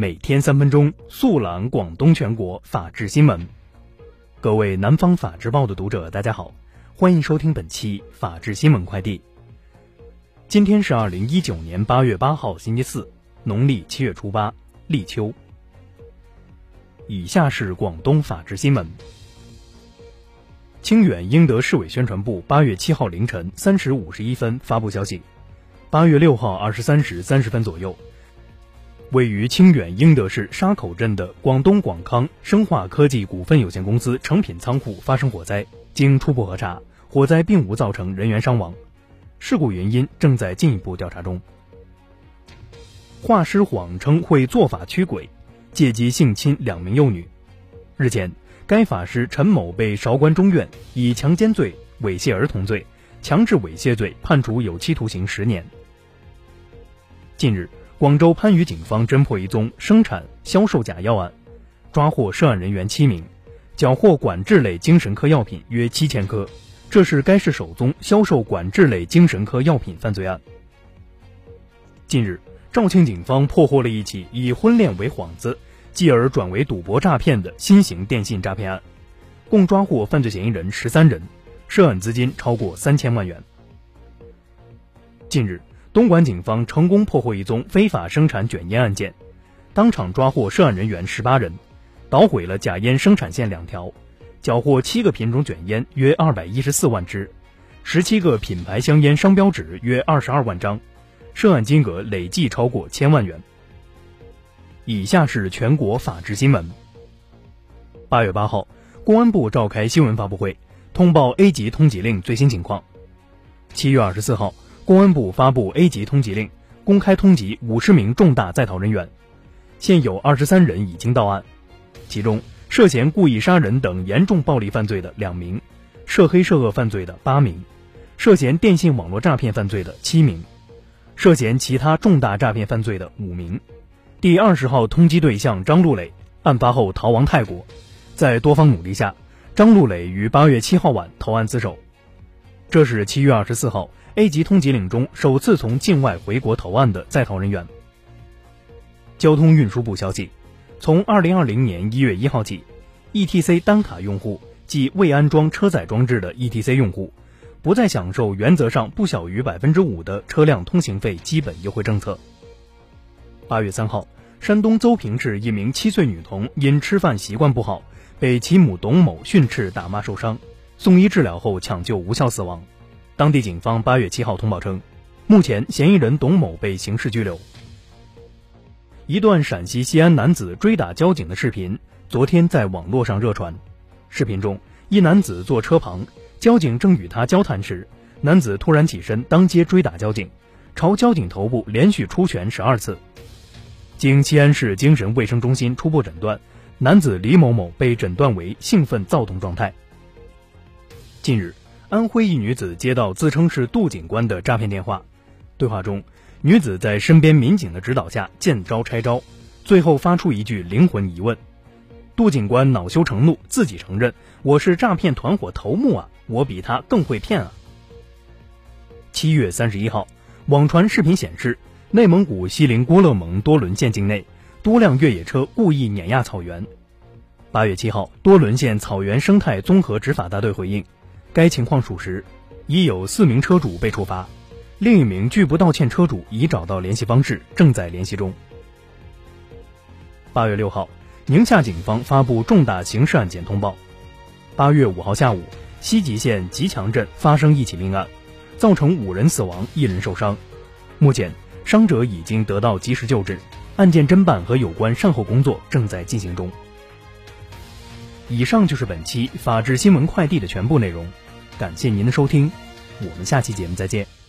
每天三分钟，速览广东全国法治新闻。各位南方法制报的读者，大家好，欢迎收听本期法治新闻快递。今天是二零一九年八月八号，星期四，农历七月初八，立秋。以下是广东法治新闻。清远英德市委宣传部八月七号凌晨三时五十一分发布消息，八月六号二十三时三十分左右。位于清远英德市沙口镇的广东广康生化科技股份有限公司成品仓库发生火灾，经初步核查，火灾并无造成人员伤亡，事故原因正在进一步调查中。画师谎称会做法驱鬼，借机性侵两名幼女。日前，该法师陈某被韶关中院以强奸罪、猥亵儿童罪、强制猥亵罪判处有期徒刑十年。近日。广州番禺警方侦破一宗生产、销售假药案，抓获涉案人员七名，缴获管制类精神科药品约七千颗，这是该市首宗销售管制类精神科药品犯罪案。近日，肇庆警方破获了一起以婚恋为幌子，继而转为赌博诈骗的新型电信诈骗案，共抓获犯罪嫌疑人十三人，涉案资金超过三千万元。近日。东莞警方成功破获一宗非法生产卷烟案件，当场抓获涉案人员十八人，捣毁了假烟生产线两条，缴获七个品种卷烟约二百一十四万支，十七个品牌香烟商标纸约二十二万张，涉案金额累计超过千万元。以下是全国法制新闻。八月八号，公安部召开新闻发布会，通报 A 级通缉令最新情况。七月二十四号。公安部发布 A 级通缉令，公开通缉五十名重大在逃人员，现有二十三人已经到案，其中涉嫌故意杀人等严重暴力犯罪的两名，涉黑涉恶犯罪的八名，涉嫌电信网络诈骗犯罪的七名，涉嫌其他重大诈骗犯罪的五名。第二十号通缉对象张路磊，案发后逃亡泰国，在多方努力下，张路磊于八月七号晚投案自首。这是七月二十四号。A 级通缉令中首次从境外回国投案的在逃人员。交通运输部消息，从二零二零年一月一号起，ETC 单卡用户即未安装车载装置的 ETC 用户，不再享受原则上不小于百分之五的车辆通行费基本优惠政策。八月三号，山东邹平市一名七岁女童因吃饭习惯不好，被其母董某训斥打骂受伤，送医治疗后抢救无效死亡。当地警方八月七号通报称，目前嫌疑人董某被刑事拘留。一段陕西西安男子追打交警的视频昨天在网络上热传。视频中，一男子坐车旁，交警正与他交谈时，男子突然起身当街追打交警，朝交警头部连续出拳十二次。经西安市精神卫生中心初步诊断，男子李某某被诊断为兴奋躁动状态。近日。安徽一女子接到自称是杜警官的诈骗电话，对话中，女子在身边民警的指导下见招拆招，最后发出一句灵魂疑问。杜警官恼羞成怒，自己承认：“我是诈骗团伙头目啊，我比他更会骗啊。”七月三十一号，网传视频显示，内蒙古锡林郭勒盟多伦县境内，多辆越野车故意碾压草原。八月七号，多伦县草原生态综合执法大队回应。该情况属实，已有四名车主被处罚，另一名拒不道歉车主已找到联系方式，正在联系中。八月六号，宁夏警方发布重大刑事案件通报：八月五号下午，西吉县吉强镇发生一起命案，造成五人死亡，一人受伤。目前，伤者已经得到及时救治，案件侦办和有关善后工作正在进行中。以上就是本期法治新闻快递的全部内容，感谢您的收听，我们下期节目再见。